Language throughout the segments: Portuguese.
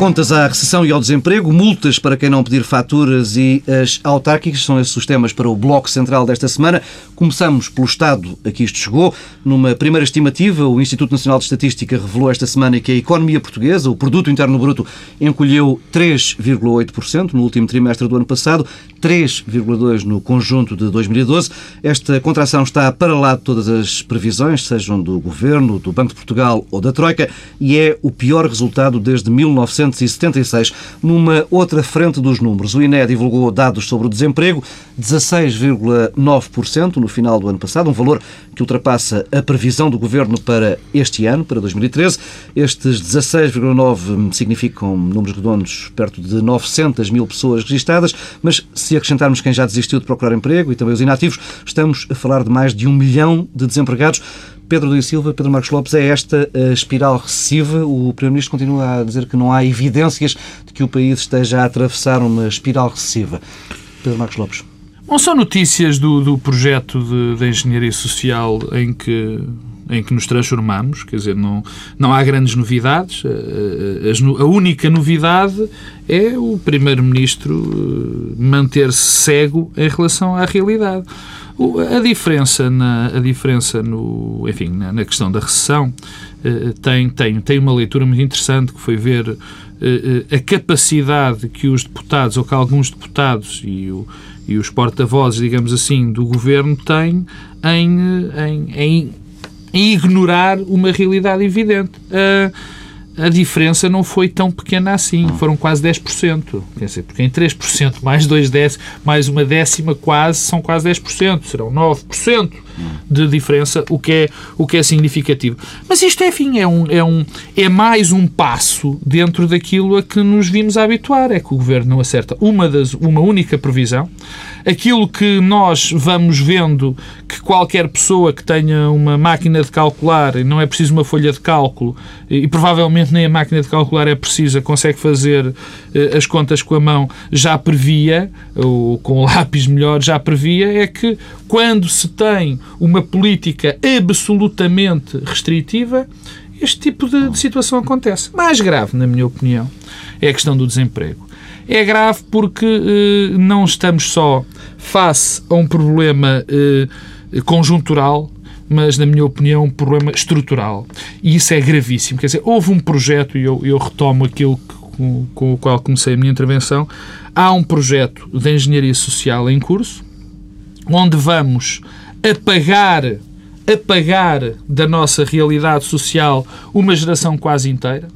Contas à recessão e ao desemprego, multas para quem não pedir faturas e as autárquicas são esses os temas para o Bloco Central desta semana. Começamos pelo Estado a que isto chegou. Numa primeira estimativa, o Instituto Nacional de Estatística revelou esta semana que a economia portuguesa, o produto interno bruto, encolheu 3,8% no último trimestre do ano passado, 3,2% no conjunto de 2012. Esta contração está para lá de todas as previsões, sejam do Governo, do Banco de Portugal ou da Troika, e é o pior resultado desde 1900 1976. Numa outra frente dos números, o INE divulgou dados sobre o desemprego, 16,9% no final do ano passado, um valor que ultrapassa a previsão do governo para este ano, para 2013. Estes 16,9% significam números redondos perto de 900 mil pessoas registadas, mas se acrescentarmos quem já desistiu de procurar emprego e também os inativos, estamos a falar de mais de um milhão de desempregados. Pedro Luís Silva, Pedro Marcos Lopes, é esta a espiral recessiva? O Primeiro-Ministro continua a dizer que não há evidências de que o país esteja a atravessar uma espiral recessiva. Pedro Marcos Lopes. Não são notícias do, do projeto de, de engenharia social em que em que nos transformamos, quer dizer, não, não há grandes novidades. A, a única novidade é o Primeiro-Ministro eh, manter-se cego em relação à realidade. A diferença, na, a diferença no, enfim, na, na questão da recessão eh, tem, tem, tem uma leitura muito interessante que foi ver eh, eh, a capacidade que os deputados, ou que alguns deputados e, o, e os porta-vozes, digamos assim, do governo têm em, em, em, em ignorar uma realidade evidente. Uh, a diferença não foi tão pequena assim, foram quase 10%. Quer dizer, porque em 3% mais dois décimos, mais uma décima quase, são quase 10%, serão 9% de diferença, o que é, o que é significativo. Mas isto, enfim, é, um, é, um, é mais um passo dentro daquilo a que nos vimos a habituar, é que o Governo não acerta uma, das, uma única previsão, aquilo que nós vamos vendo que qualquer pessoa que tenha uma máquina de calcular, e não é preciso uma folha de cálculo, e provavelmente nem a máquina de calcular é precisa, consegue fazer eh, as contas com a mão, já previa, ou com o lápis melhor, já previa, é que quando se tem uma política absolutamente restritiva, este tipo de, de situação acontece. Mais grave, na minha opinião, é a questão do desemprego. É grave porque eh, não estamos só face a um problema eh, conjuntural, mas, na minha opinião, um problema estrutural. E isso é gravíssimo. Quer dizer, houve um projeto, e eu, eu retomo aquilo que, com, com o qual comecei a minha intervenção, há um projeto de engenharia social em curso, onde vamos apagar, apagar da nossa realidade social uma geração quase inteira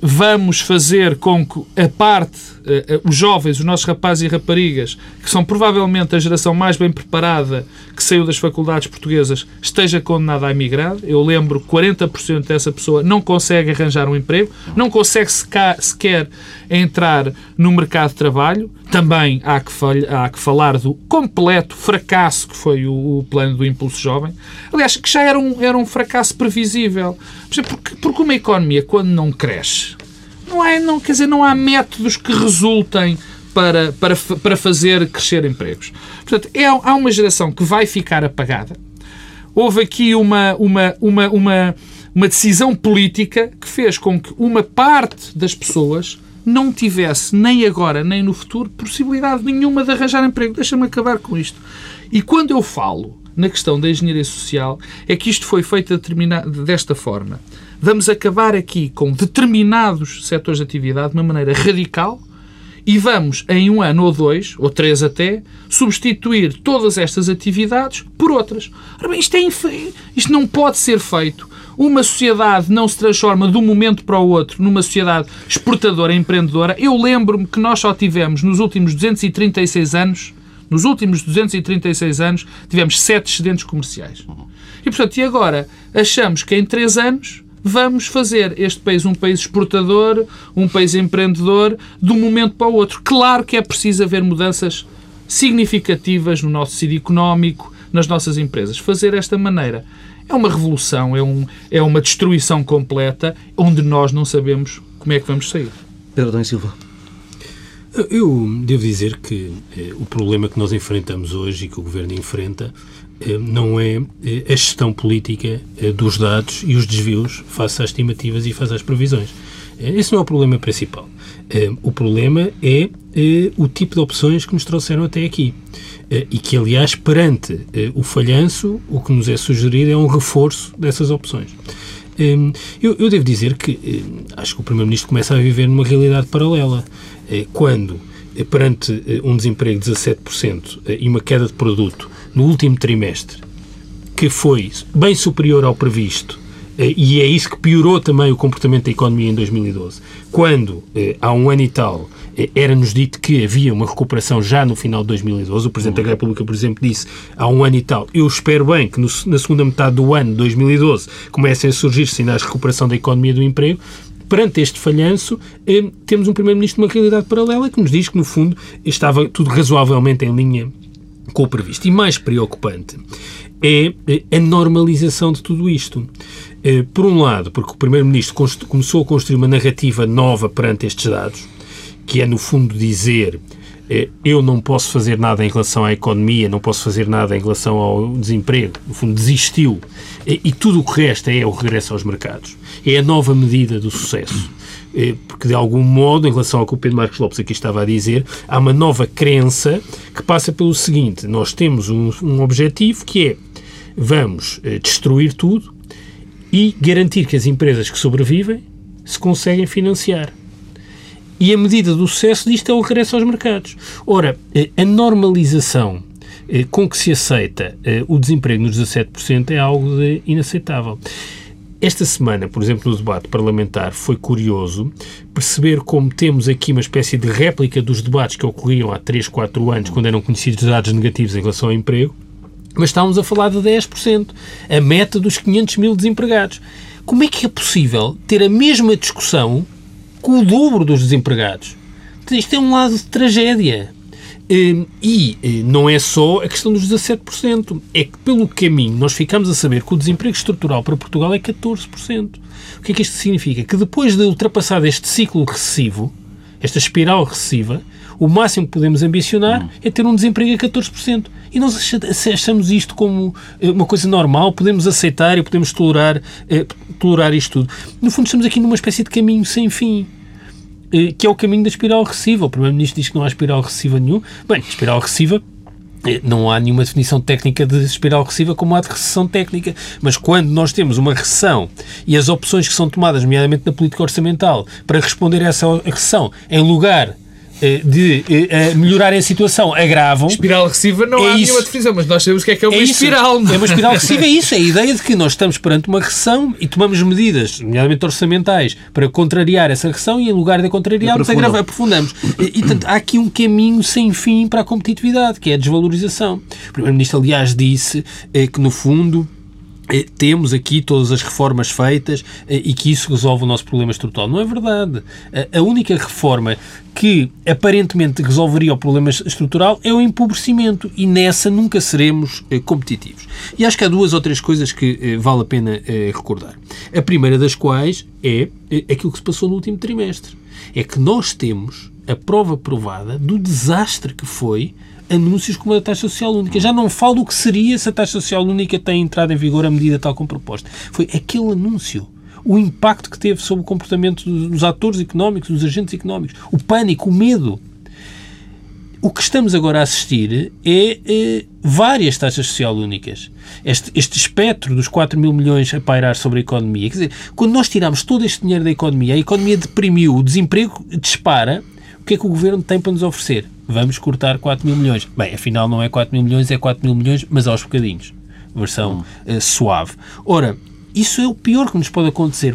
vamos fazer com que a parte, eh, eh, os jovens, os nossos rapazes e raparigas, que são provavelmente a geração mais bem preparada que saiu das faculdades portuguesas, esteja condenada a emigrar. Eu lembro que 40% dessa pessoa não consegue arranjar um emprego, não consegue sequer entrar no mercado de trabalho. Também há que, há que falar do completo fracasso que foi o, o, plano do Impulso Jovem. Aliás, que já era um, era um fracasso previsível. Porque, porque uma economia, quando não cresce, não, é, não, quer dizer, não há métodos que resultem para, para, para fazer crescer empregos. Portanto, é, há uma geração que vai ficar apagada. Houve aqui uma, uma, uma, uma, uma decisão política que fez com que uma parte das pessoas não tivesse, nem agora nem no futuro, possibilidade nenhuma de arranjar emprego. Deixa-me acabar com isto. E quando eu falo na questão da engenharia social, é que isto foi feito desta forma. Vamos acabar aqui com determinados setores de atividade de uma maneira radical e vamos, em um ano ou dois, ou três até, substituir todas estas atividades por outras. Ora bem, isto, é inf... isto não pode ser feito uma sociedade não se transforma de um momento para o outro numa sociedade exportadora, empreendedora. Eu lembro-me que nós só tivemos nos últimos 236 anos, nos últimos 236 anos, tivemos sete excedentes comerciais. E, portanto, e agora achamos que em três anos vamos fazer este país um país exportador, um país empreendedor, de um momento para o outro. Claro que é preciso haver mudanças significativas no nosso tecido económico, nas nossas empresas. Fazer esta maneira é uma revolução, é, um, é uma destruição completa onde nós não sabemos como é que vamos sair. Pedro Dom Silva. Eu devo dizer que eh, o problema que nós enfrentamos hoje e que o Governo enfrenta eh, não é eh, a gestão política eh, dos dados e os desvios face às estimativas e face às previsões. Eh, esse não é o problema principal. Eh, o problema é o tipo de opções que nos trouxeram até aqui. e que, aliás, perante o falhanço, o que nos é sugerido é um reforço dessas opções. Eu, eu, devo dizer que acho que o Primeiro-Ministro começa a viver numa realidade paralela. Eh, quando, eh, perante eh, um desemprego de 17% e uma queda de produto no último trimestre, que foi bem superior ao previsto, e é isso que piorou também o comportamento da economia em 2012, quando, há um ano e tal, era-nos dito que havia uma recuperação já no final de 2012. O Presidente da República, por exemplo, disse há um ano e tal. Eu espero bem que no, na segunda metade do ano de 2012 comecem a surgir sinais de recuperação da economia e do emprego perante este falhanço, eh, temos um Primeiro-Ministro de uma realidade paralela que nos diz que, no fundo, estava tudo razoavelmente em linha com o previsto. E mais preocupante é eh, a normalização de tudo isto. Eh, por um lado, porque o Primeiro-Ministro começou a construir uma narrativa nova perante estes dados, que é, no fundo, dizer eu não posso fazer nada em relação à economia, não posso fazer nada em relação ao desemprego, no fundo desistiu, e tudo o que resta é o regresso aos mercados é a nova medida do sucesso. É, porque, de algum modo, em relação ao que o Pedro Marcos Lopes aqui estava a dizer, há uma nova crença que passa pelo seguinte: nós temos um, um objetivo que é vamos eh, destruir tudo e garantir que as empresas que sobrevivem se conseguem financiar. E a medida do sucesso disto é o regresso aos mercados. Ora, eh, a normalização eh, com que se aceita o desemprego nos 17% é algo inaceitável. Esta semana, por exemplo, no debate parlamentar, foi curioso perceber como temos aqui uma espécie de réplica dos debates que ocorriam há 3, 4 anos, quando eram conhecidos dados negativos em relação ao emprego, mas estávamos a falar de 10%, a meta dos 500 mil desempregados. Como é que é possível ter a mesma discussão com o dobro dos desempregados? Isto é um lado de tragédia. Hum, e eh, não é só a questão dos 17%, é que pelo caminho nós ficamos a saber que o desemprego estrutural para Portugal é 14%. O que é que isto significa? Que depois de ultrapassar este ciclo recessivo, esta espiral recessiva, o máximo que podemos ambicionar hum. é ter um desemprego a 14%. E nós achamos isto como eh, uma coisa normal, podemos aceitar e podemos tolerar, eh, tolerar isto tudo. No fundo, estamos aqui numa espécie de caminho sem fim. Eh, que é o caminho da espiral recessiva. O Primeiro-Ministro diz que não há espiral recessiva nenhum. Bem, espiral recessiva não há nenhuma definição técnica de espiral recessiva como há de recessão técnica, mas quando nós temos uma recessão e as opções que são tomadas, nomeadamente na política orçamental, para responder a essa recessão, em lugar de uh, melhorar a situação agravam. Espiral recessiva não é há isso. nenhuma definição, mas nós sabemos o que é que é uma é espiral. É uma espiral recessiva, é isso. É a ideia de que nós estamos perante uma recessão e tomamos medidas, nomeadamente orçamentais, para contrariar essa recessão e em lugar de contrariarmos, agravar, aprofundamos. E, e portanto, há aqui um caminho sem fim para a competitividade, que é a desvalorização. O Primeiro-Ministro, aliás, disse eh, que, no fundo, eh, temos aqui todas as reformas feitas eh, e que isso resolve o nosso problema estrutural. Não é verdade. A única reforma que aparentemente resolveria o problema estrutural é o empobrecimento e nessa nunca seremos eh, competitivos. E acho que há duas ou três coisas que vale a pena recordar. A primeira das quais é aquilo que se passou no último trimestre. É que nós temos a prova provada do desastre que foi anúncios como a taxa social única. Já não falo do que seria se a taxa social única tem entrado em vigor a medida tal como proposta. Foi aquele anúncio. O impacto que teve sobre o comportamento dos atores económicos, dos agentes económicos, o pânico, o medo. O que estamos agora a assistir é, é várias taxas social únicas. Este, este espectro dos 4 mil milhões a pairar sobre a economia. Quer dizer, quando nós tiramos todo este dinheiro da economia, a economia deprimiu, o desemprego dispara, o que é que o governo tem para nos oferecer? vamos cortar 4 mil milhões. Bem, afinal não é 4 mil milhões, é 4 mil milhões, mas aos bocadinhos. Versão uh, suave. Ora, isso é o pior que nos pode acontecer.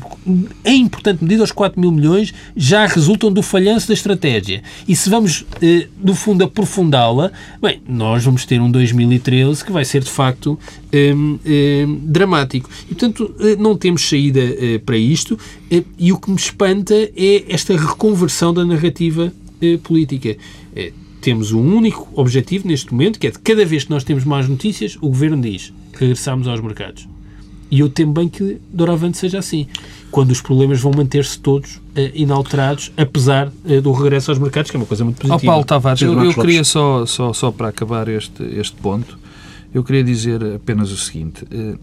Em importante medida, os 4 mil milhões já resultam do falhanço da estratégia. E se vamos, eh, no fundo, aprofundá-la, bem, nós vamos ter um 2013 que vai ser, de facto, eh, eh, dramático. E, portanto, eh, não temos saída eh, para isto. Eh, e o que me espanta é esta reconversão da narrativa política temos um único objetivo neste momento, que é de cada vez que nós temos mais notícias, o Governo diz regressamos aos mercados. E eu temo bem que doravante seja assim. Quando os problemas vão manter-se todos uh, inalterados, apesar uh, do regresso aos mercados, que é uma coisa muito positiva. Ao Paulo Tavares, eu, eu queria só, só, só para acabar este, este ponto, eu queria dizer apenas o seguinte. Uh,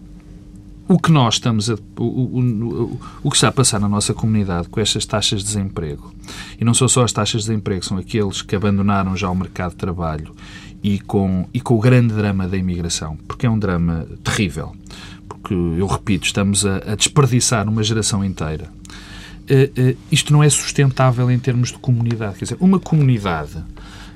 o que nós estamos a, o, o, o, que está a passar na nossa comunidade com estas taxas de desemprego, e não são só as taxas de desemprego, são aqueles que abandonaram já o mercado de trabalho e com, e com o grande drama da imigração, porque é um drama terrível, porque, eu repito, estamos a, a desperdiçar uma geração inteira. Uh, uh, isto não é sustentável em termos de comunidade. Quer dizer, uma comunidade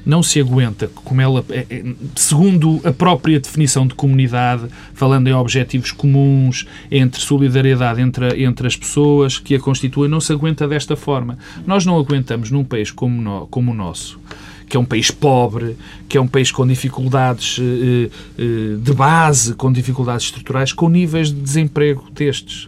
não se aguenta, como ela, é, é, segundo a própria definição de comunidade, falando em objetivos comuns, entre solidariedade entre, entre as pessoas que a constituem, não se aguenta desta forma. Nós não aguentamos num país como, no, como o nosso que é um país pobre, que é um país com dificuldades eh, eh, de base, com dificuldades estruturais, com níveis de desemprego destes.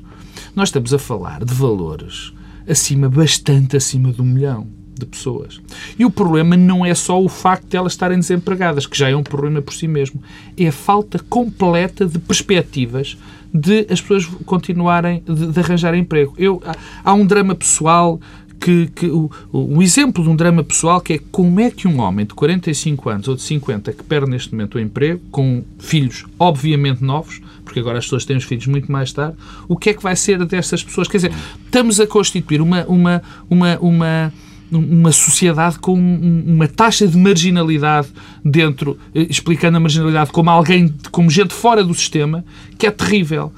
Nós estamos a falar de valores acima, bastante acima do milhão de pessoas. E o problema não é só o facto de elas estarem desempregadas, que já é um problema por si mesmo. É a falta completa de perspectivas de as pessoas continuarem, de, de arranjar emprego. Eu, há, um drama pessoal que, que o, um exemplo de um drama pessoal que é como é que um homem de 45 anos ou de 50 que perde neste momento o emprego, com filhos obviamente novos, porque agora as pessoas têm os filhos muito mais tarde, o que é que vai ser dessas pessoas? Quer dizer, estamos a constituir uma, uma, uma, uma uma sociedade com uma taxa de marginalidade dentro, eh, explicando a marginalidade como alguém, como gente fora do sistema, que é terrível.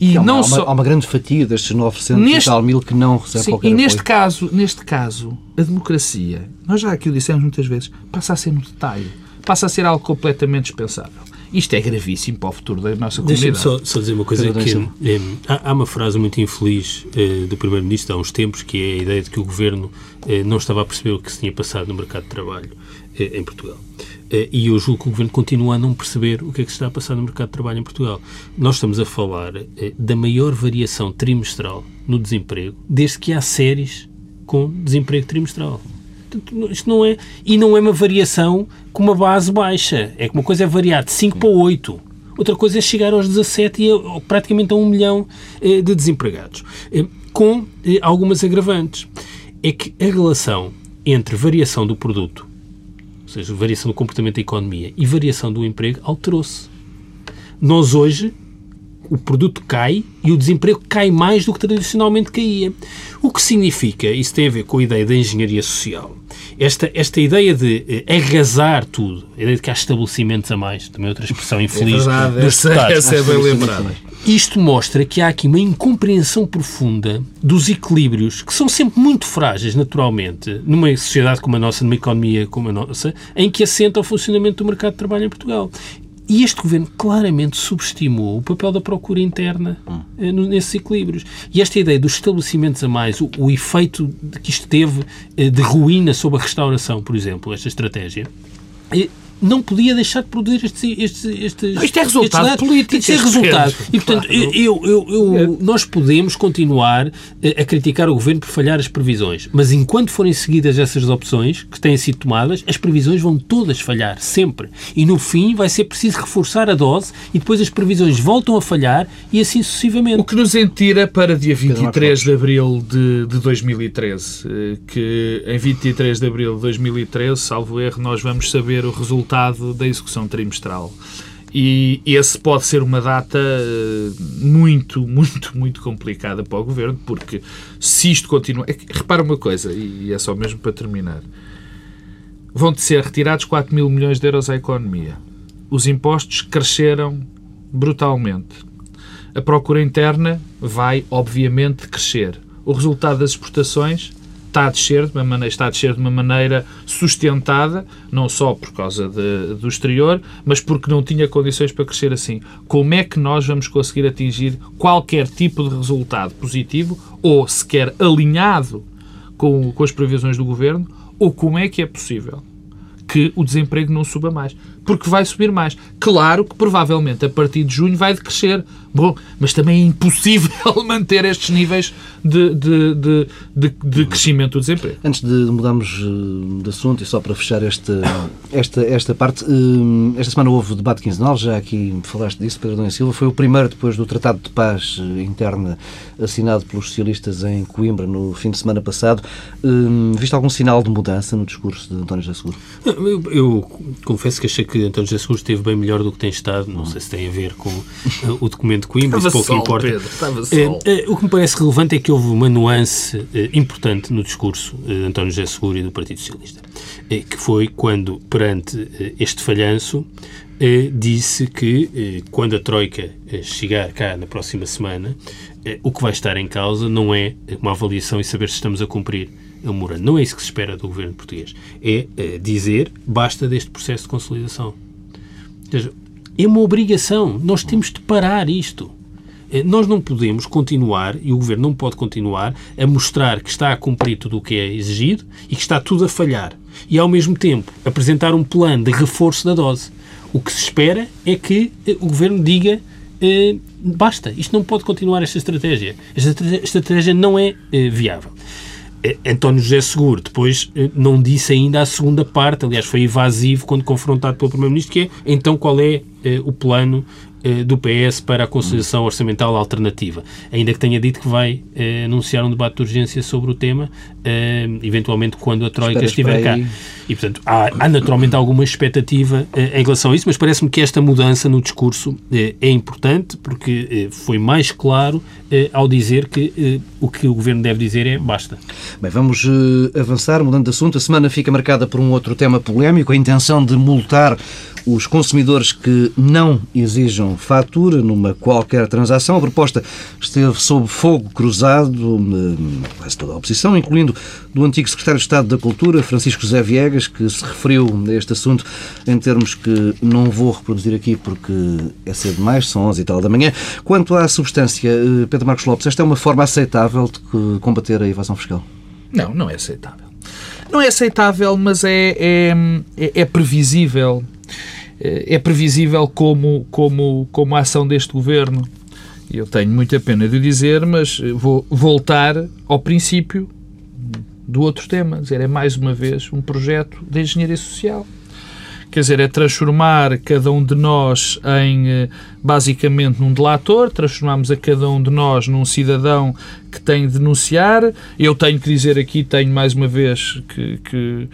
E há, não uma, só... há uma grande fatia destes 900 neste... e tal mil que não recebe Sim, qualquer E neste apoio. caso, neste caso, a democracia, nós já aqui o dissemos muitas vezes, passa a ser no detalhe, passa a ser algo completamente dispensável. Isto é gravíssimo para o futuro da nossa comunidade. Deixa-me só, só, dizer uma coisa que é, há, há, uma frase muito infeliz é, do Primeiro-Ministro há uns tempos que é a ideia de que o Governo é, não estava a perceber o que se tinha passado no mercado de trabalho em Portugal. E eu julgo que o Governo continua a não perceber o que é que se está a passar no mercado de trabalho em Portugal. Nós estamos a falar da maior variação trimestral no desemprego desde que há séries com desemprego trimestral. Isto não é. E não é uma variação com uma base baixa. É que uma coisa é variar de 5 para 8. Outra coisa é chegar aos 17 e a, praticamente a 1 milhão eh, de desempregados. Eh, com eh, algumas agravantes. É que a relação entre variação do produto, ou seja, variação do comportamento da economia e variação do emprego, alterou-se. Nós hoje o produto cai e o desemprego cai mais do que tradicionalmente caía. O que significa, isso tem a ver com a ideia da engenharia social, esta, esta ideia de eh, arrasar tudo, a ideia de que há estabelecimentos a mais, também outra expressão infeliz é verdade, dos essa, essa é bem lembrada. Isto mostra que há aqui uma incompreensão profunda dos equilíbrios, que são sempre muito frágeis, naturalmente, numa sociedade como a nossa, numa economia como a nossa, em que assenta o funcionamento do mercado de trabalho em Portugal. E este governo claramente subestimou o papel da procura interna hum. nesses equilíbrios. E esta ideia dos estabelecimentos a mais, o, o efeito que isto teve eh, de ruína sobre a restauração, por exemplo, esta estratégia, eh, não podia deixar de produzir estes. estes, estes não, isto é resultado político. Isto é resultado. E, portanto, claro. eu, eu, eu, é. nós podemos continuar a criticar o governo por falhar as previsões, mas enquanto forem seguidas essas opções que têm sido tomadas, as previsões vão todas falhar, sempre. E no fim vai ser preciso reforçar a dose e depois as previsões voltam a falhar e assim sucessivamente. O que nos entira para dia 23 de abril de, de 2013, eh, que em 23 de abril de 2013, salvo erro, nós vamos saber o resultado resultado da execução trimestral. E esse pode ser uma data eh, muito, muito, muito complicada para o Governo, porque se isto continua... É repara uma coisa, e é só mesmo para terminar. Vão ser retirados 4 mil milhões de euros à economia. Os impostos cresceram brutalmente. A procura interna vai, obviamente, crescer. O resultado das exportações está a descer de uma maneira, está a descer de uma maneira sustentada, não só por causa de, do exterior, mas porque não tinha condições para crescer assim. Como é que nós vamos conseguir atingir qualquer tipo de resultado positivo ou sequer alinhado com, com as previsões do governo? Ou como é que é possível que o desemprego não suba mais? Porque vai subir mais. Claro que provavelmente a partir de junho vai decrescer. Bom, mas também é impossível manter estes níveis de, de, de, de, de crescimento do desemprego. Antes de mudarmos eh, de assunto e só para fechar esta, esta, esta parte, eh, esta semana houve debate quinzenal, já aqui falaste disso, Pedro Dom Silva, foi o primeiro depois do Tratado de Paz eh, Interna assinado pelos socialistas em Coimbra no fim de semana passado. Viste algum sinal de mudança no discurso de António José Seguro? Eu, eu, confesso que achei que António José Seguro esteve bem melhor do que tem estado, não sei se tem a ver com o documento de Coimbra, isso pouco sol, importa. Pedro, é, o que me parece relevante é que houve uma nuance importante no discurso de António José Seguro e do Partido Socialista, que foi quando, perante este falhanço, disse que quando a Troika chegar cá na próxima semana, o que vai estar em causa não é uma avaliação e saber se estamos a cumprir o Morano. Não é isso que se espera do governo português. É dizer basta deste processo de consolidação. Ou seja, é uma obrigação. Nós temos de parar isto. Eh, nós não podemos continuar, e o Governo não pode continuar, a mostrar que está a cumprir tudo o que é exigido e que está tudo a falhar. E, ao mesmo tempo, apresentar um plano de reforço da dose. O que se espera é que eh, o Governo diga eh, basta, isto não pode continuar esta estratégia. Esta estratégia não é eh, viável. Eh, António José Seguro depois eh, não disse ainda a segunda parte, aliás, foi evasivo quando confrontado pelo Primeiro-Ministro, que é então qual é eh, o plano do PS para a conciliação orçamental alternativa, ainda que tenha dito que vai anunciar um debate de urgência sobre o tema, eh, eventualmente quando a Troika estiver cá. E, portanto, há, há, naturalmente alguma expectativa em relação a isso, mas parece-me que esta mudança no discurso é importante, porque foi mais claro ao dizer que o que o Governo deve dizer é basta. Bem, vamos avançar, mudando de assunto. A semana fica marcada por um outro tema polémico, a intenção de multar os consumidores que não exijam fatura numa qualquer transação. A proposta esteve sob fogo cruzado, quase toda a oposição, incluindo do antigo secretário de Estado da Cultura, Francisco José Viegas, que se referiu a este assunto em termos que não vou reproduzir aqui porque é cedo demais, são 11 e tal da manhã. Quanto à substância, eh, Pedro Marcos Lopes, esta é uma forma aceitável de combater a evasão fiscal? Não, não é aceitável. Não é aceitável, mas é, é, é, é previsível eh, é previsível como, como, como a ação deste governo. Eu tenho muita pena de dizer, mas vou voltar ao princípio do outro tema. Dizer, é mais uma vez um projeto de engenharia social. Quer dizer, é transformar cada um de nós em, eh, basicamente, num delator, transformamos a cada um de nós num cidadão que tem de denunciar. Eu tenho que dizer aqui, tenho mais uma vez que, que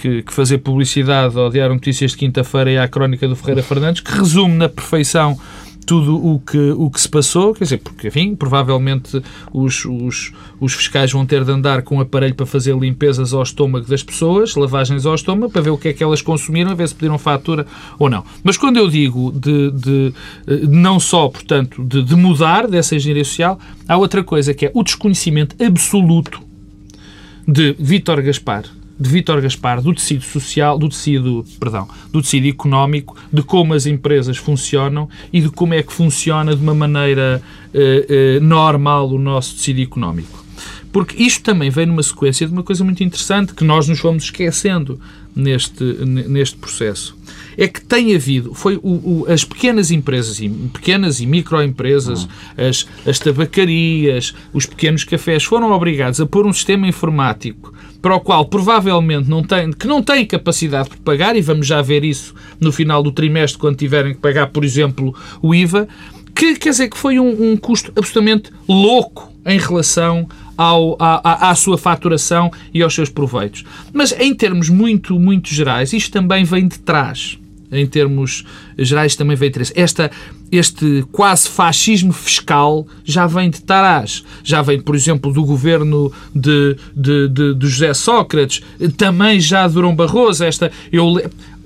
que, que fazer publicidade ao Diário Notícias de quinta-feira e à Crónica do Ferreira Fernandes, que resume na perfeição tudo o que, o que se passou, quer dizer, porque, enfim, provavelmente os, os, os fiscais vão ter de andar com um aparelho para fazer limpezas ao estômago das pessoas, lavagens ao estômago, para ver o que é que elas consumiram, a ver se pediram fatura ou não. Mas quando eu digo de, de não só, portanto, de, de mudar dessa engenharia social, há outra coisa que é o desconhecimento absoluto de Vítor Gaspar, de Vítor Gaspar do tecido social, do tecido, perdão, do tecido económico, de como as empresas funcionam e de como é que funciona de uma maneira eh, eh, normal o nosso tecido económico. Porque isto também vem numa sequência de uma coisa muito interessante que nós nos fomos esquecendo neste, neste processo. É que tem havido, foi o, o, as pequenas empresas, pequenas e microempresas, uhum. as, as tabacarias, os pequenos cafés, foram obrigados a pôr um sistema informático para o qual provavelmente não tem, que não têm capacidade de pagar, e vamos já ver isso no final do trimestre, quando tiverem que pagar, por exemplo, o IVA, que quer dizer que foi um, um custo absolutamente louco em relação ao, à, à, sua faturação e aos seus proveitos. Mas em termos muito, muito gerais, isto também vem de trás. Em termos gerais, também vem de trás. Esta, este quase fascismo fiscal já vem de trás. Já vem, por exemplo, do governo de, de, de, de José Sócrates, também já de Durão Barroso. Esta, eu,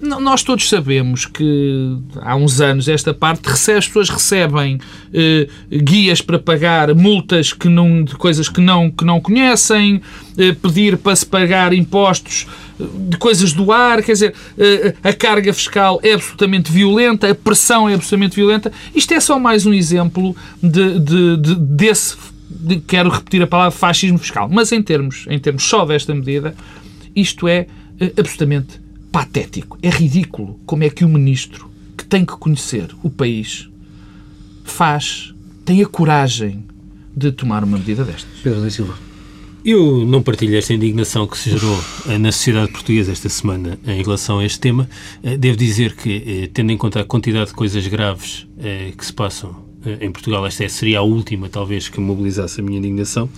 nós todos sabemos que há uns anos esta parte as pessoas recebem eh, guias para pagar multas que não, de coisas que não, que não conhecem, eh, pedir para se pagar impostos eh, de coisas do ar, quer dizer, eh, a carga fiscal é absolutamente violenta, a pressão é absolutamente violenta. Isto é só mais um exemplo de, de, de desse, de, quero repetir a palavra, fascismo fiscal. Mas em termos, em termos só desta medida, isto é eh, absolutamente patético, é ridículo como é que o ministro, que tem que conhecer o país, faz, tem a coragem de tomar uma medida destas. Pedro da Silva. Eu não partilho esta indignação que se gerou eh, na sociedade portuguesa esta semana em relação a este tema. Eh, devo dizer que, eh, tendo em conta a quantidade de coisas graves que se passam em Portugal, esta seria a última, talvez, que mobilizasse a minha indignação.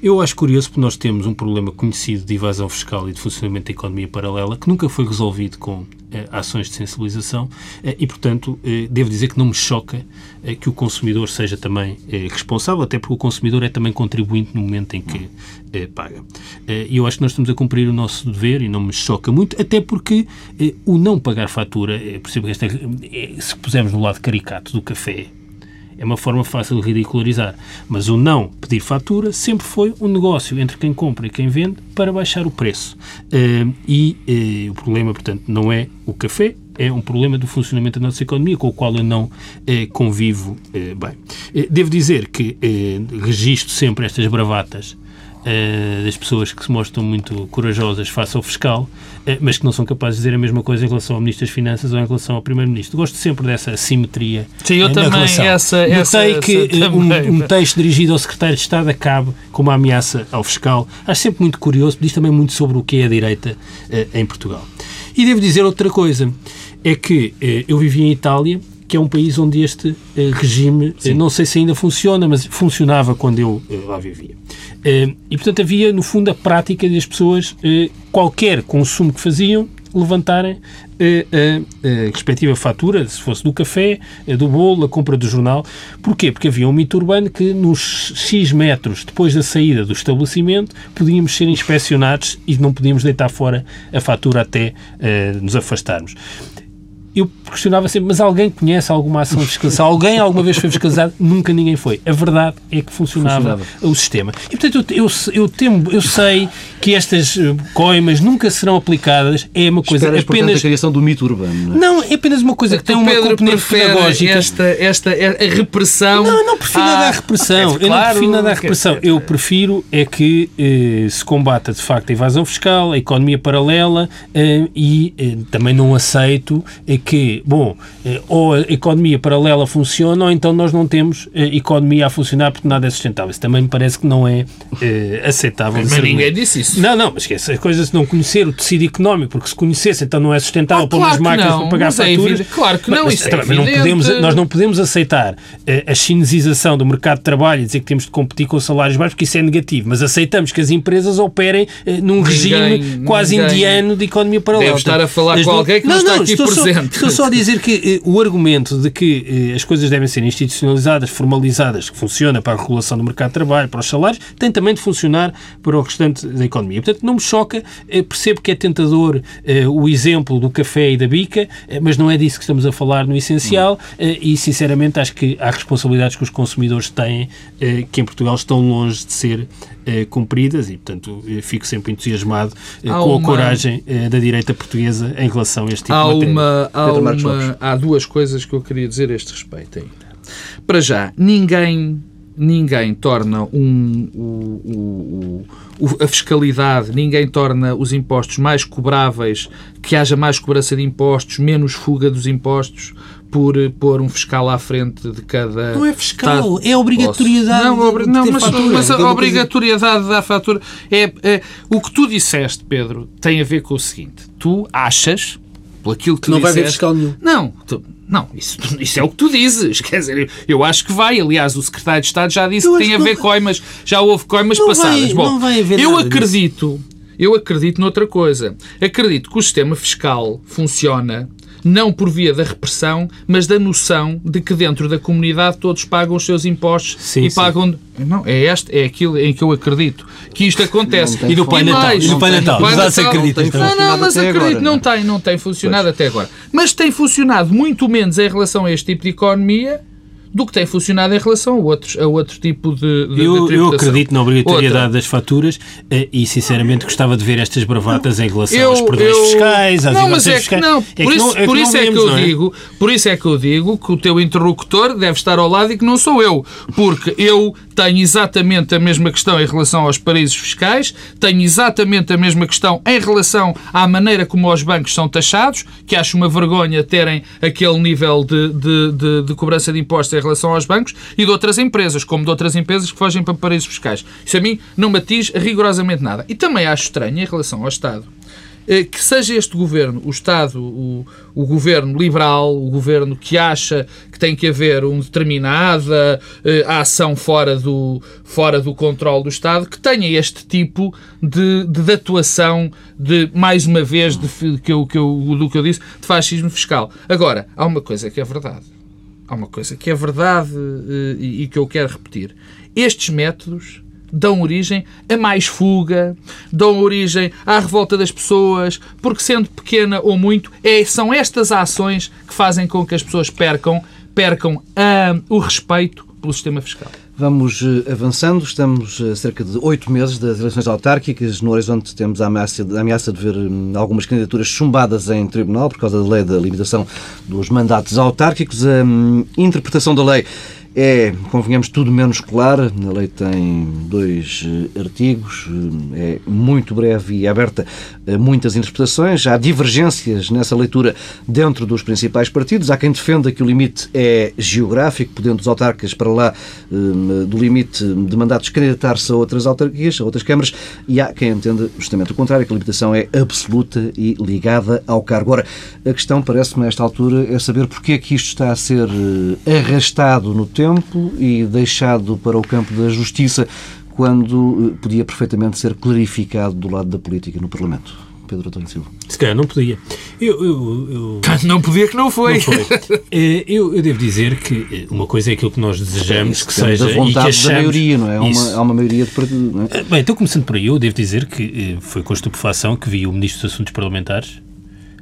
Eu acho curioso porque nós temos um problema conhecido de evasão fiscal e de funcionamento da economia paralela que nunca foi resolvido com eh, ações de sensibilização eh, e, portanto, eh, devo dizer que não me choca eh, que o consumidor seja também eh, responsável, até porque o consumidor é também contribuinte no momento em que eh, paga. E eu acho que nós estamos a cumprir o nosso dever e não me choca muito, até porque o não pagar fatura, percebo que esta, se pusermos no lado caricato do café, é uma forma fácil de ridicularizar. Mas o não pedir fatura sempre foi um negócio entre quem compra e quem vende para baixar o preço. Uh, e uh, o problema, portanto, não é o café, é um problema do funcionamento da nossa economia com o qual eu não eh, convivo bem. Devo dizer que registro sempre estas bravatas uh, das pessoas que se mostram muito corajosas face ao fiscal, uh, mas que não são capazes de dizer a mesma coisa em relação ao Ministro das Finanças ou em relação ao Primeiro-Ministro. Gosto sempre dessa simetria. Sim, eu uh, também. Relação. Essa, Notei essa, que essa um, um, texto dirigido ao Secretário de Estado acabe com uma ameaça ao fiscal. Acho sempre muito curioso, diz também muito sobre o que é a direita em Portugal. E devo dizer outra coisa, é que eu vivi em Itália que é um país onde este eh, regime, eh, não sei se ainda funciona, mas funcionava quando eu eh, lá vivia. e, portanto, havia, no fundo, a prática das pessoas, qualquer consumo que faziam, levantarem a, a, a, respectiva fatura, se fosse do café, do bolo, a compra do jornal. Porquê? Porque havia um mito urbano que nos X metros depois da saída do estabelecimento podíamos ser inspecionados e não podíamos deitar fora a fatura até uh, nos afastarmos eu questionava sempre, mas alguém conhece alguma ação de fiscalização? Alguém alguma vez foi fiscalizado? Nunca ninguém foi. A verdade é que funcionava, funcionava. o sistema. E, portanto, eu, eu, eu, temo, eu sei que estas eh, coimas nunca serão aplicadas. É uma coisa Esperas, apenas... Portanto, a criação do mito urbano. Não é, não, é apenas uma coisa que tem uma Pedro componente pedagógica. Esta, esta, a repressão... Não, não prefiro nada à repressão. Eu não prefiro nada à repressão. Eu prefiro é que eh, se combata, de facto, a evasão fiscal, a economia paralela eh, e eh, também não aceito eh, que, bom, eh, ou a economia paralela funciona ou então nós não temos eh, economia a funcionar porque nada é sustentável. Isso também me parece que não é eh, aceitável. Mas ninguém disse isso. Não, não, mas esquece, as coisas não conhecer o tecido económico, porque se conhecesse então não é sustentável ah, claro as máquinas para pagar é faturas. É claro que não, mas, isso mas, é não podemos, Nós não podemos aceitar a chinesização do mercado de trabalho e dizer que temos de competir com salários baixos, porque isso é negativo, mas aceitamos que as empresas operem num ninguém, regime quase ninguém indiano de economia paralela. Deve estar a falar com alguém que não, não está aqui presente. Estou só a dizer que eh, o argumento de que eh, as coisas devem ser institucionalizadas, formalizadas, que funciona para a regulação do mercado de trabalho, para os salários, tem também de funcionar para o restante da economia. Portanto, não me choca, eh, percebo que é tentador o exemplo do café e da bica, mas não é disso que estamos a falar no essencial e, sinceramente, acho que há responsabilidades que os consumidores têm que em Portugal estão longe de ser cumpridas e, portanto, fico sempre entusiasmado há com uma... a coragem da direita portuguesa em relação a este tipo há de matéria. Uma, há uma, há duas coisas que eu queria dizer a este respeito ainda. Para já, ninguém ninguém torna um, o, o, o, a fiscalidade, ninguém torna os impostos mais cobráveis, que haja mais cobrança de impostos, menos fuga dos impostos, por pôr um fiscal à frente de cada. Não é fiscal, é obrigatoriedade. Não, obri não mas, mas, a obrigatoriedade da fatura é, é. O que tu disseste, Pedro, tem a ver com o seguinte: tu achas por aquilo que, não disseste, vai haver fiscal nenhum. Não, tu, não isso, isso é o que tu dizes. Quer dizer, eu acho que vai. Aliás, o secretário de Estado já disse eu que tem a ver coimas, já houve coimas passadas. Vai, Bom, não vai haver eu acredito, disso. eu acredito noutra coisa. Acredito que o sistema fiscal funciona não por via da repressão, mas da noção de que dentro da comunidade todos pagam os seus impostos sim, e sim. pagam. Não, é este, é aquilo em que eu acredito que isto acontece. E do Pai Natal. E do Pai Natal. Natal. acredita. Não, não, mas acredito, agora, não, tem, não tem funcionado pois. até agora. Mas tem funcionado muito menos em relação a este tipo de economia do que tem funcionado em relação a outros, a outro tipo de, de eu, de eu acredito na obrigatoriedade Outra. das faturas eh, e, sinceramente, gostava de ver estas bravatas em relação Eu- aos perdões eu- fiscais, às não, mas é que fiscais. não. Por isso, não- por isso é que eu é? digo, por isso é que eu digo que o teu interlocutor deve estar ao lado e que não sou eu, porque eu tenho exatamente a mesma questão em relação aos paraísos fiscais, tenho exatamente a mesma questão em relação à maneira como os bancos são taxados, que acho uma vergonha terem aquele nível de, de, de, de cobrança de impostos em relação aos bancos e de outras empresas, como de outras empresas que fogem para paraísos fiscais. Isso a mim não me atinge rigorosamente nada. E também acho estranho em relação ao Estado eh, que seja este governo, o Estado, o, o governo liberal, o governo que acha que tem que haver uma determinada eh, ação fora do, fora do controle do Estado, que tenha este tipo de, de, de atuação, de, mais uma vez, de, que eu, que eu, do que eu disse, de fascismo fiscal. Agora, há uma coisa que é verdade. Há uma coisa que é verdade eh, e, que eu quero repetir. Estes métodos dão origem a mais fuga, dão origem à revolta das pessoas, porque sendo pequena ou muito, é, são estas ações que fazem com que as pessoas percam, percam ah, o respeito pelo sistema fiscal. Vamos eh, avançando, estamos a cerca de oito meses das eleições autárquicas. No horizonte temos a ameaça, a ameaça de ver hum, algumas candidaturas chumbadas em tribunal por causa da lei da limitação dos mandatos autárquicos. A hum, interpretação da lei é, convenhamos, tudo menos clara. A lei tem dois eh, artigos, hum, é muito breve e aberta a muitas interpretações. Há divergências nessa leitura dentro dos principais partidos. Há quem defenda que o limite é geográfico, podendo os autarcas para lá hum, do limite de mandatos candidatar-se a outras autarquias, a outras câmaras, e há quem entenda justamente o contrário, que a limitação é absoluta e ligada ao cargo. Ora, a questão, parece-me, a esta altura, é saber porque é que isto está a ser eh, arrastado no tempo e deixado para o campo da justiça quando eh, podia perfeitamente ser clarificado do lado da política no Parlamento. Pedro António Silva. Se calhar não podia. Eu, eu, eu, Não podia que não foi. Não foi. Eh, Eu, eu devo dizer que eh, uma coisa é aquilo que nós desejamos Isso que seja da e que vontade achamos. da maioria, não é? Há uma, há uma maioria de partido, é? Bem, então começando por aí, eu devo dizer que foi com estupefação que vi o Ministro dos Assuntos Parlamentares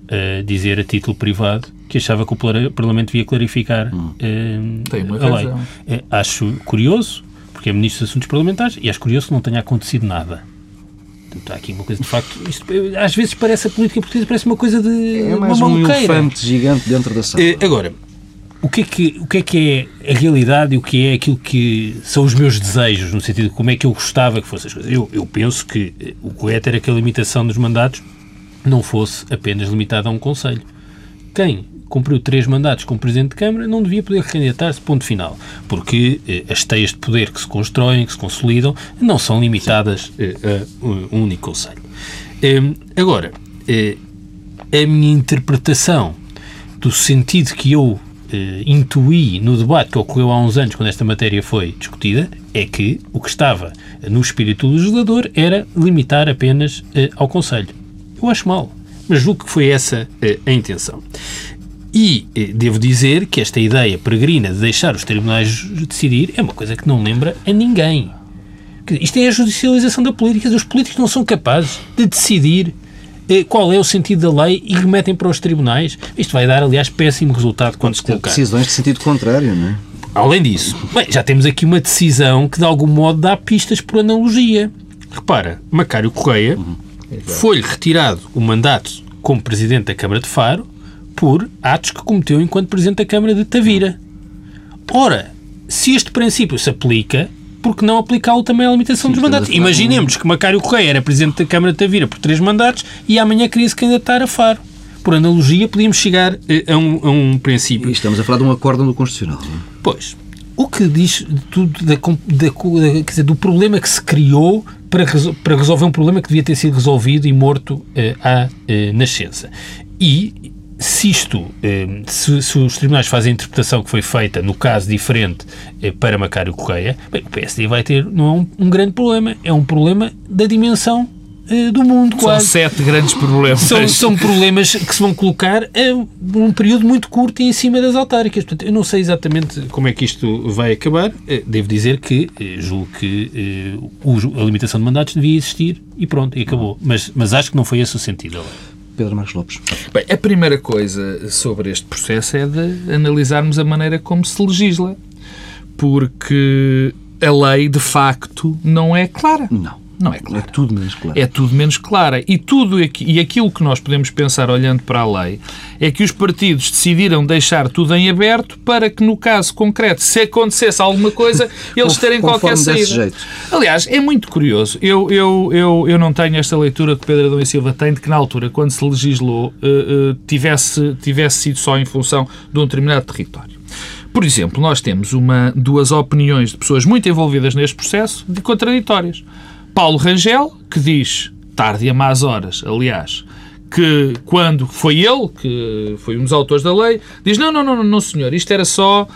eh, dizer a título privado que achava que o Parlamento devia clarificar Tem uma a lei. Eh, acho curioso, porque é Ministro dos Assuntos Parlamentares, e acho curioso que não tenha acontecido nada. Portanto, há aqui uma coisa de facto. Isto, eh, às vezes parece a política portuguesa, parece uma coisa de. É mais uma um elefante gigante dentro da sala. Eh, agora, o que, é que, o que é que é a realidade e o que é aquilo que são os meus desejos, no sentido de como é que eu gostava que fossem as coisas? Eu, eu penso que eh, o correto era que a limitação dos mandatos não fosse apenas limitada a um Conselho. Quem cumpriu três mandatos como Presidente de Câmara não devia poder recandidatar-se, ponto final. Porque eh, as teias de poder que se constroem, que se consolidam, não são limitadas eh, a um único Conselho. Eh, agora, eh, a minha interpretação do sentido que eu eh, intuí no debate que ocorreu há uns anos, quando esta matéria foi discutida, é que o que estava no espírito do legislador era limitar apenas eh, ao Conselho. Eu acho mal, mas julgo que foi essa eh, a intenção. E eh, devo dizer que esta ideia peregrina de deixar os tribunais decidir é uma coisa que não lembra a ninguém. Isto é a judicialização da política. Os políticos não são capazes de decidir eh, qual é o sentido da lei e remetem para os tribunais. Isto vai dar, aliás, péssimo resultado quando se colocar. Decisões de sentido contrário, não é? Além disso, bem, já temos aqui uma decisão que de algum modo dá pistas por analogia. Repara, Macário Correia foi-lhe retirado o mandato como Presidente da Câmara de Faro por atos que cometeu enquanto Presidente da Câmara de Tavira. Ora, se este princípio se aplica, por que não aplicá-lo também à limitação dos estamos mandatos? Imaginemos que Macário Correia era Presidente da Câmara de Tavira por três mandatos e amanhã queria se candidatar a Faro. Por analogia, podíamos chegar eh, a um, a um princípio E estamos a falar de um acórdão do Constitucional. não é? Pois, o que diz tudo da, da da- quer dizer, do problema que se criou para, para resolver um problema que devia ter sido resolvido e morto eh, à eh, nascença. E se isto, eh, se, se os tribunais fazem a interpretação que foi feita no caso diferente eh, para Macário Correia, bem, o PSD vai ter, não é um, um grande problema, é um problema da dimensão eh, do mundo, São quase. sete grandes problemas. São, são problemas que se vão colocar a um período muito curto e em cima das autárquicas. Portanto, eu não sei exatamente como é que isto vai acabar. Devo dizer que julgo que a limitação de mandatos devia existir e pronto, e acabou. Mas, mas acho que não foi esse o sentido. Pedro Marcos Lopes. Bem, a primeira coisa sobre este processo é de analisarmos a maneira como se legisla. porque a lei, de facto, não é clara. Não. Não é clara. É tudo menos claro. É tudo menos clara. E, tudo, e aquilo que nós podemos pensar olhando para a lei é que os partidos decidiram deixar tudo em aberto para que, no caso concreto, se acontecesse alguma coisa, eles terem qualquer saída. Aliás, é muito curioso. Eu, eu, eu, eu não tenho esta leitura que Pedro Adão e Silva tem de que, na altura, quando se legislou, uh, uh, tivesse, tivesse sido só em função de um determinado território. Por exemplo, nós temos uma, duas opiniões de pessoas muito envolvidas neste processo de contraditórias. Paulo Rangel, que diz, tarde e a más horas, aliás, que quando foi ele, que foi um dos autores da lei, diz: não, não, não, não, senhor, isto era só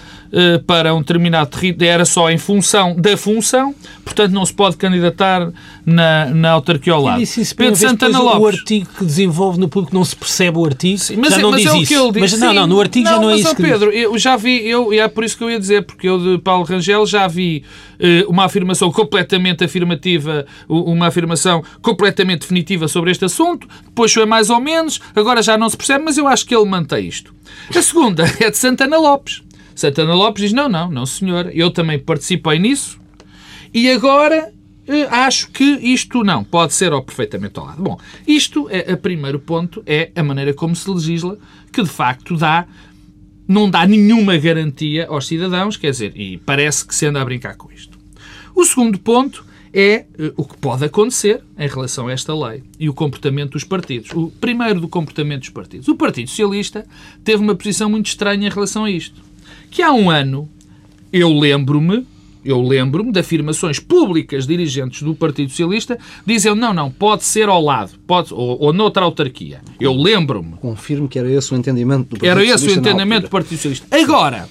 para um determinado território, era só em função da função, portanto não se pode candidatar na, na autarquia ao lado. Isso Pedro Santana Lopes. O artigo que desenvolve no público não se percebe o artigo, Sim, mas, já é, não mas diz é o que ele diz. Mas não, não, no artigo não, já não é isso. Mas, Pedro, eu já vi, eu, e é por isso que eu ia dizer, porque eu de Paulo Rangel já vi uh, uma afirmação completamente afirmativa, uma afirmação completamente definitiva sobre este assunto, depois foi mais ou menos, agora já não se percebe, mas eu acho que ele mantém isto. A segunda é de Santana Lopes. Santana Lopes diz: não, não, não, senhor, eu também participei nisso e agora eh, acho que isto não pode ser ou perfeitamente ao lado. Bom, isto é o primeiro ponto, é a maneira como se legisla, que de facto dá não dá nenhuma garantia aos cidadãos, quer dizer, e parece que se anda a brincar com isto. O segundo ponto é uh, o que pode acontecer em relação a esta lei e o comportamento dos partidos. O primeiro do comportamento dos partidos. O Partido Socialista teve uma posição muito estranha em relação a isto. Que há um ano, eu lembro-me, eu lembro-me de afirmações públicas de dirigentes do Partido Socialista dizendo não, não, pode ser ao lado, pode, ou, ou noutra autarquia. Eu lembro-me. Confirmo que era esse o entendimento do Partido era Socialista. Era esse o entendimento do Partido Socialista. Agora,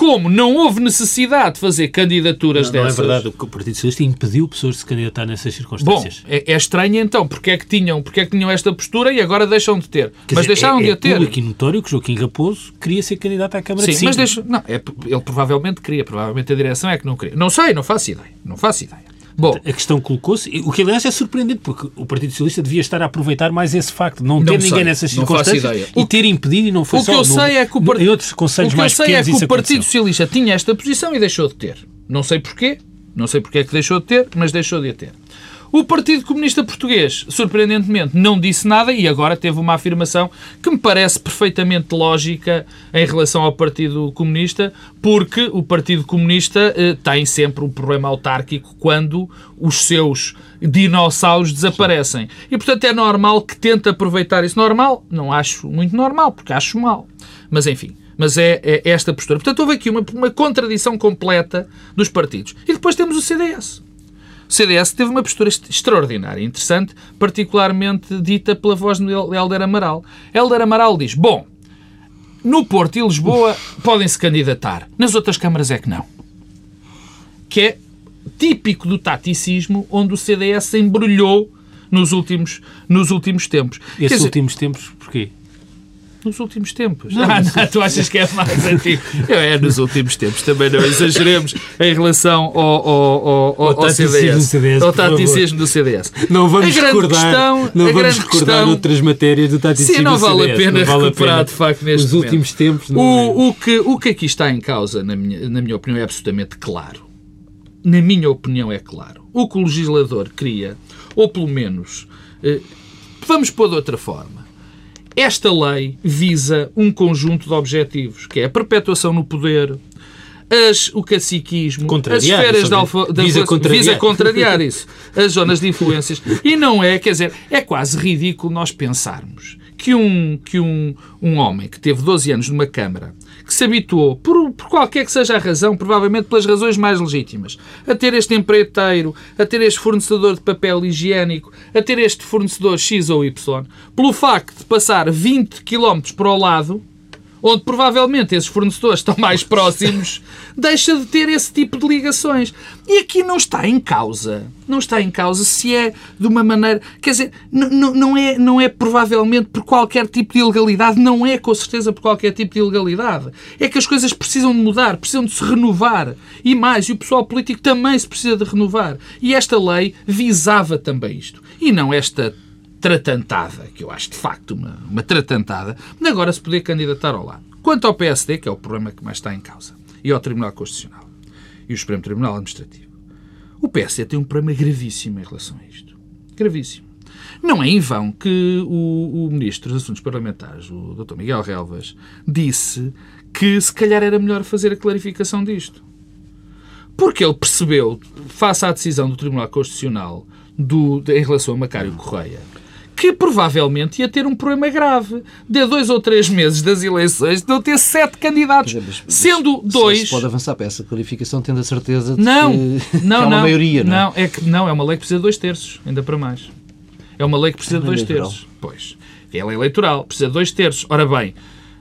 como não houve necessidade de fazer candidaturas não, dessas... Não é verdade, o Partido Socialista impediu pessoas de se candidatar nessas circunstâncias. Bom, é, é estranho então, porque é, que tinham, porque é que tinham esta postura e agora deixam de ter. Quer mas dizer, deixaram é, de a ter. É público e notório que Joaquim Raposo queria ser candidato à Câmara Sim, de Sim, mas deixa, não, é, ele provavelmente queria, provavelmente a direção é que não queria. Não sei, não faço ideia, não faço ideia. Bom, a questão colocou-se, o que aliás é surpreendente, porque o Partido Socialista devia estar a aproveitar mais esse facto de não ter ninguém sei, nessas circunstâncias e ter impedido e não foi o só que eu sei é que o part... em outros conselhos mais pequenos O que eu sei é que o Partido Socialista tinha esta posição e deixou de ter. Não sei porquê, não sei porque é que deixou de ter, mas deixou de a ter. O Partido Comunista Português, surpreendentemente, não disse nada e agora teve uma afirmação que me parece perfeitamente lógica em relação ao Partido Comunista, porque o Partido Comunista eh, tem sempre um problema autárquico quando os seus dinossauros desaparecem. E, portanto, é normal que tente aproveitar isso. Normal? Não acho muito normal, porque acho mal. Mas, enfim, mas é, é, esta postura. Portanto, houve aqui uma, uma, contradição completa dos partidos. E depois temos o CDS. O CDS teve uma postura extraordinária, interessante, particularmente dita pela voz de Helder Amaral. Helder Amaral diz: Bom, no Porto e Lisboa podem-se candidatar, nas outras câmaras é que não. Que é típico do taticismo onde o CDS se embrulhou nos últimos, nos últimos tempos. Esses dizer, últimos tempos, porquê? Nos últimos tempos. Não, não, tu achas que é mais antigo? É nos últimos tempos, também não exageremos em relação ao, ao, ao, ao, ao CDS. CDS. Ao taticismo do CDS. Não vamos recordar, questão, não vamos recordar questão, outras matérias do taticismo Sim, não vale CDS, a pena vale recuperar, a pena. de facto, neste Nos últimos tempos. O, é. o, que, o que aqui está em causa, na minha, na minha opinião, é absolutamente claro. Na minha opinião, é claro. O que o legislador queria, ou pelo menos, eh, vamos pôr de outra forma, esta lei visa um conjunto de objetivos, que é a perpetuação no poder, as, o caciquismo, as esferas de alfa, da, visa, contrariar. visa contrariar isso, as zonas de influências. E não é, quer dizer, é quase ridículo nós pensarmos que um, que um, um homem que teve 12 anos numa Câmara, se habituou, por, por qualquer que seja a razão, provavelmente pelas razões mais legítimas, a ter este empreiteiro, a ter este fornecedor de papel higiênico, a ter este fornecedor X ou Y, pelo facto de passar 20 km para o lado, onde provavelmente esses fornecedores estão mais próximos, deixa de ter esse tipo de ligações. E aqui não está em causa, não está em causa se é de uma maneira, quer dizer, não é, não é provavelmente por qualquer tipo de ilegalidade, não é com certeza por qualquer tipo de ilegalidade. É que as coisas precisam de mudar, precisam de se renovar. E mais, e o pessoal político também se precisa de renovar. E esta lei visava também isto. E não esta tratantada, que eu acho de facto uma, uma tratantada, de agora se poder candidatar ao lado. Quanto ao PSD, que é o problema que mais está em causa, e ao Tribunal Constitucional, e o Supremo Tribunal Administrativo. O PSD tem um problema gravíssimo em relação a isto. Gravíssimo. Não é em vão que o, o Ministro dos Assuntos Parlamentares, o Dr. Miguel Relvas, disse que se calhar era melhor fazer a clarificação disto. Porque ele percebeu, face à decisão do Tribunal Constitucional do, em relação a Macário Correia, que provavelmente ia ter um problema grave. De dois ou três meses das eleições, de eu ter sete candidatos, Mas, mas, sendo dois. Se pode avançar para essa clarificação, tendo a certeza de Não, que, não, que uma não. maioria, não, é? não, é que não, é uma lei que precisa de dois terços, ainda para mais. É uma lei que precisa É de dois eleitoral. terços. Pois. É lei eleitoral, precisa de dois terços. Ora bem,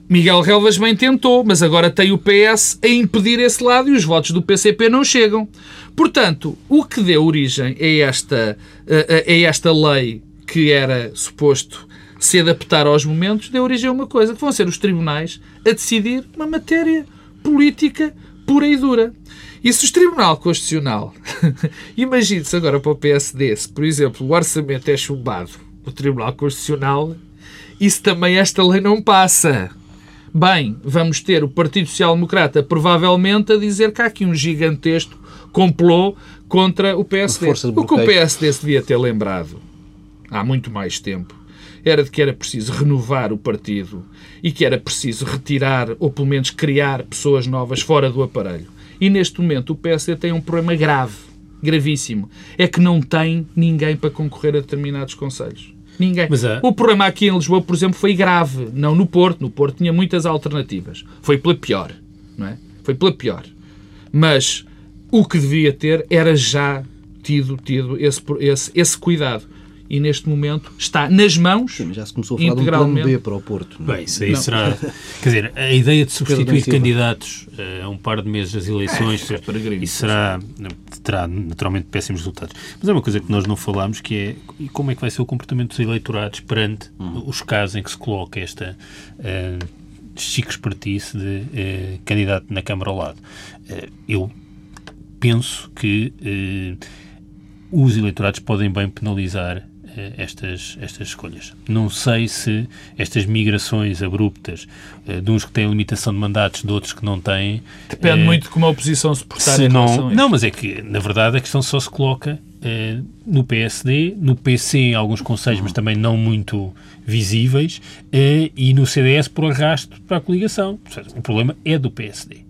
Miguel Relvas bem tentou, mas agora tem o PS a impedir esse lado e os votos do PCP não chegam. Portanto, o que deu origem a esta, a- a esta lei que era suposto se adaptar aos momentos, deu origem a uma coisa, que vão ser os tribunais a decidir uma matéria política pura e dura. E se o Tribunal Constitucional, imagine-se agora para o PSD, se, por exemplo, o orçamento é chumbado no Tribunal Constitucional, isso também esta lei não passa. Bem, vamos ter o Partido Social Democrata provavelmente a dizer que há aqui um gigantesco complô contra o PSD. O que o. PSD se devia ter lembrado há muito mais tempo era de que era preciso renovar o partido e que era preciso retirar ou pelo menos criar pessoas novas fora do aparelho. E neste momento o PSD tem um problema grave, gravíssimo. É que não tem ninguém para concorrer a determinados conselhos. Ninguém. Mas há- O problema aqui em Lisboa, por exemplo, foi grave. Não no Porto. No Porto tinha muitas alternativas. Foi pela pior. Não é? Foi pela pior. Mas o que devia ter era já tido, tido esse, esse, esse cuidado. E neste momento está nas mãos. Sim, mas já se começou a falar de um plano integralmente. B para o Porto. não é? Bem, isso aí Não. será. Quer dizer, a ideia de substituir candidatos eh, a um par de meses das eleições É, é peregrino. isso será, terá naturalmente péssimos resultados. Mas é uma coisa que nós não falámos que é e como é que vai ser o comportamento dos eleitorados perante os casos em que se coloca esta chique espertice de eh, candidato na Câmara ao lado. Eh, eu penso que os eleitorados podem bem penalizar estas, estas escolhas. Não sei se estas migrações abruptas eh, de uns que têm limitação de mandatos, de outros que não têm. Depende eh, muito de como a oposição se portar se não, não, mas é que, na verdade, a questão só se coloca eh, no PSD, no PC em alguns conselhos, mas também não muito visíveis, eh, e no CDS por arrasto para a coligação. O problema é do PSD.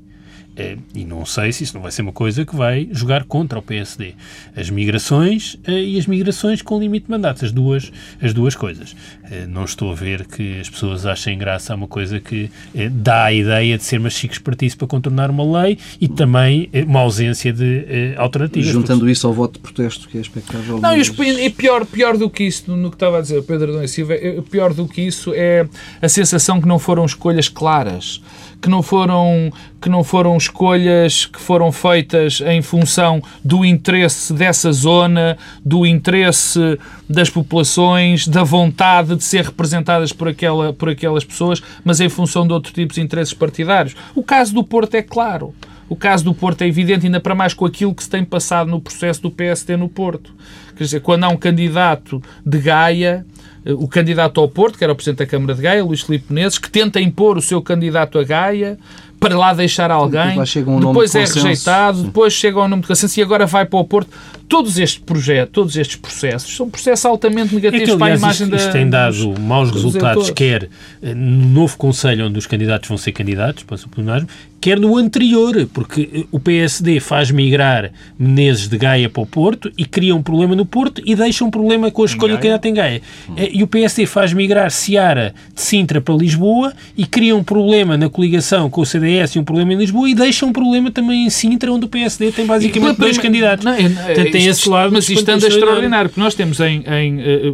Eh, e não sei se isso não vai ser uma coisa que vai jogar contra o PSD. As migrações eh, e as migrações com limite de mandatos, as duas, as duas coisas. Eh, não estou a ver que as pessoas achem graça a uma coisa que dá a ideia de ser uma chique espertice para contornar uma lei e também uma ausência de alternativas. Juntando isso ao voto de protesto, que é expectável. Não, e, mas- e pior, pior do que isso, no que estava a dizer o Pedro Adão e Silva, é- pior do que isso é a sensação que não foram escolhas claras, que não foram, que não foram escolhas que foram feitas em função do interesse dessa zona, do interesse das populações, da vontade de ser representadas por, aquela, por aquelas pessoas, mas em função de outro tipo de interesses partidários. O caso do Porto é claro. O caso do Porto é evidente, ainda para mais com aquilo que se tem passado no processo do PSD no Porto. Quer dizer, quando há um candidato de Gaia, o candidato ao Porto, que era o Presidente da Câmara de Gaia, Luís Filipe Menezes, que tenta impor o seu candidato a Gaia para lá deixar alguém, chega um depois de é rejeitado, depois chega ao nome de consenso e agora vai para o Porto. Todos estes projetos, todos estes processos, são processos altamente É negativos que, para a aliás, imagem isto, isto da, tem dos- dado maus dos resultados, eleitores. quer eh, no novo Conselho, onde os candidatos vão ser candidatos para o plenário, quer no anterior, porque eh, o PSD faz migrar Menezes de Gaia para o Porto e cria um problema no Porto e deixa um problema com a escolha do Gaia? candidato em Gaia. Eh, E o PSD faz migrar Seara de Sintra para Lisboa e cria um problema na coligação com o CDS e um problema em Lisboa e deixa um problema também em Sintra, onde o PSD tem basicamente dois candidatos. Não, é- Portanto, tem isto- esse lado Mas isto anda extraordinário, porque nós temos em. em, eh,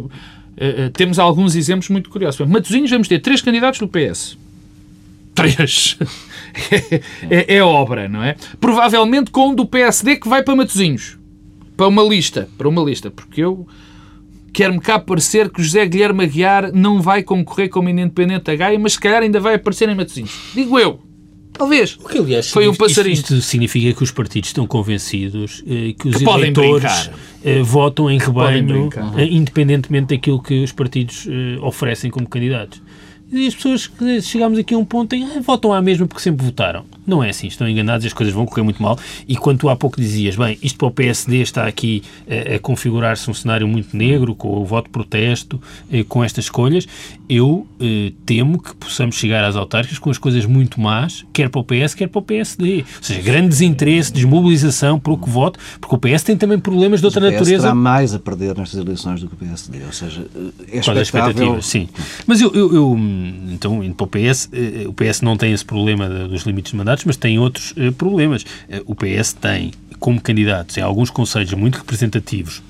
eh, eh, temos alguns exemplos muito curiosos. Matosinhos vamos ter três candidatos do PS. Três. é, é obra, não é? Provavelmente com um do PSD que vai para Matosinhos. Para uma lista. Para uma lista. Porque eu quero-me cá parecer que José Guilherme Aguiar não vai concorrer como independente a Gaia, mas se calhar ainda vai aparecer em Matosinhos. Digo eu. Talvez. O que, aliás, Foi um isto- passarinho. Isto, significa que os partidos estão convencidos eh, que os Que eleitores eh, votam em rebanho, eh, independentemente daquilo que os partidos eh, oferecem como candidatos. E as pessoas que chegamos aqui a um ponto em ah, votam à mesma porque sempre votaram. Não é assim, estão enganados e as coisas vão correr muito mal. E quando tu há pouco dizias, bem, isto para o PSD está aqui a, a configurar-se um cenário muito negro, com o voto protesto, eh, com estas escolhas, eu eh, temo que possamos chegar às autárquicas com as coisas muito más, quer para o PS, quer para o PSD. Ou seja, grande desinteresse, desmobilização por o que voto, porque o PS tem também problemas de outra o PS natureza. terá mais a perder nestas eleições do que o PSD, ou seja, é Qual é a expectativa? Sim. Mas eu, eu, eu, então, indo para o PS, eh, o PS não tem esse problema dos limites de mandatos, mas tem outros eh, problemas. Eh, o PS tem, como candidatos, em alguns conselhos muito representativos,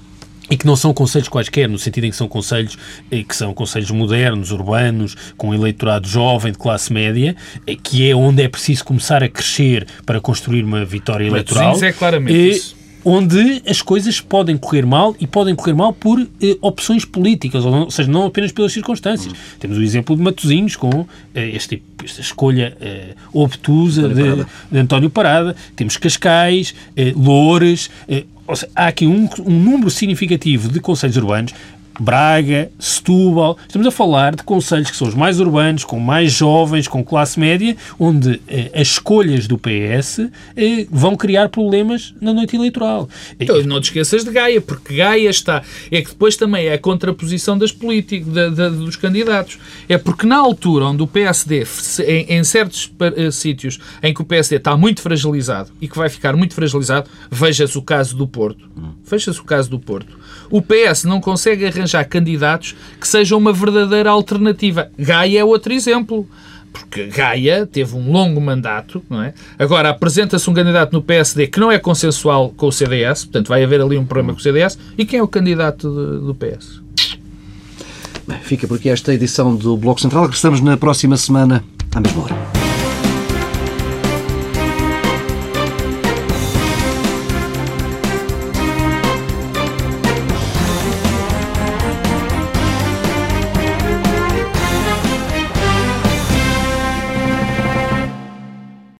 e que não são conselhos quaisquer, no sentido em que são conselhos que são conselhos modernos, urbanos, com eleitorado jovem, de classe média, que é onde é preciso começar a crescer para construir uma vitória eleitoral. é claramente isso onde as coisas podem correr mal e podem correr mal por eh, opções políticas, ou, seja, não apenas pelas circunstâncias. Uhum. Temos o exemplo de Matosinhos com eh, este, esta escolha eh, obtusa de, de, António Parada, temos Cascais, eh, Loures, eh, seja, há aqui um, um número significativo de conselhos urbanos Braga, Setúbal. Estamos a falar de conselhos que são os mais urbanos, com mais jovens, com classe média, onde eh, as escolhas do PS eh, vão criar problemas na noite eleitoral. Então, não te esqueças de Gaia, porque Gaia está. É que depois também é a contraposição das políticas, de, de, dos candidatos. É porque na altura onde o PSD, em, em certos uh, sítios em que o PSD está muito fragilizado e que vai ficar muito fragilizado, veja-se o caso do Porto. Veja-se o caso do Porto. O PS não consegue arranjar candidatos que sejam uma verdadeira alternativa. Gaia é outro exemplo porque Gaia teve um longo mandato, não é? Agora apresenta-se um candidato no PSD que não é consensual com o CDS, portanto vai haver ali um problema com o CDS. E quem é o candidato do PS? Bem, fica por aqui esta edição do Bloco Central. Regressamos na próxima semana, à mesma hora.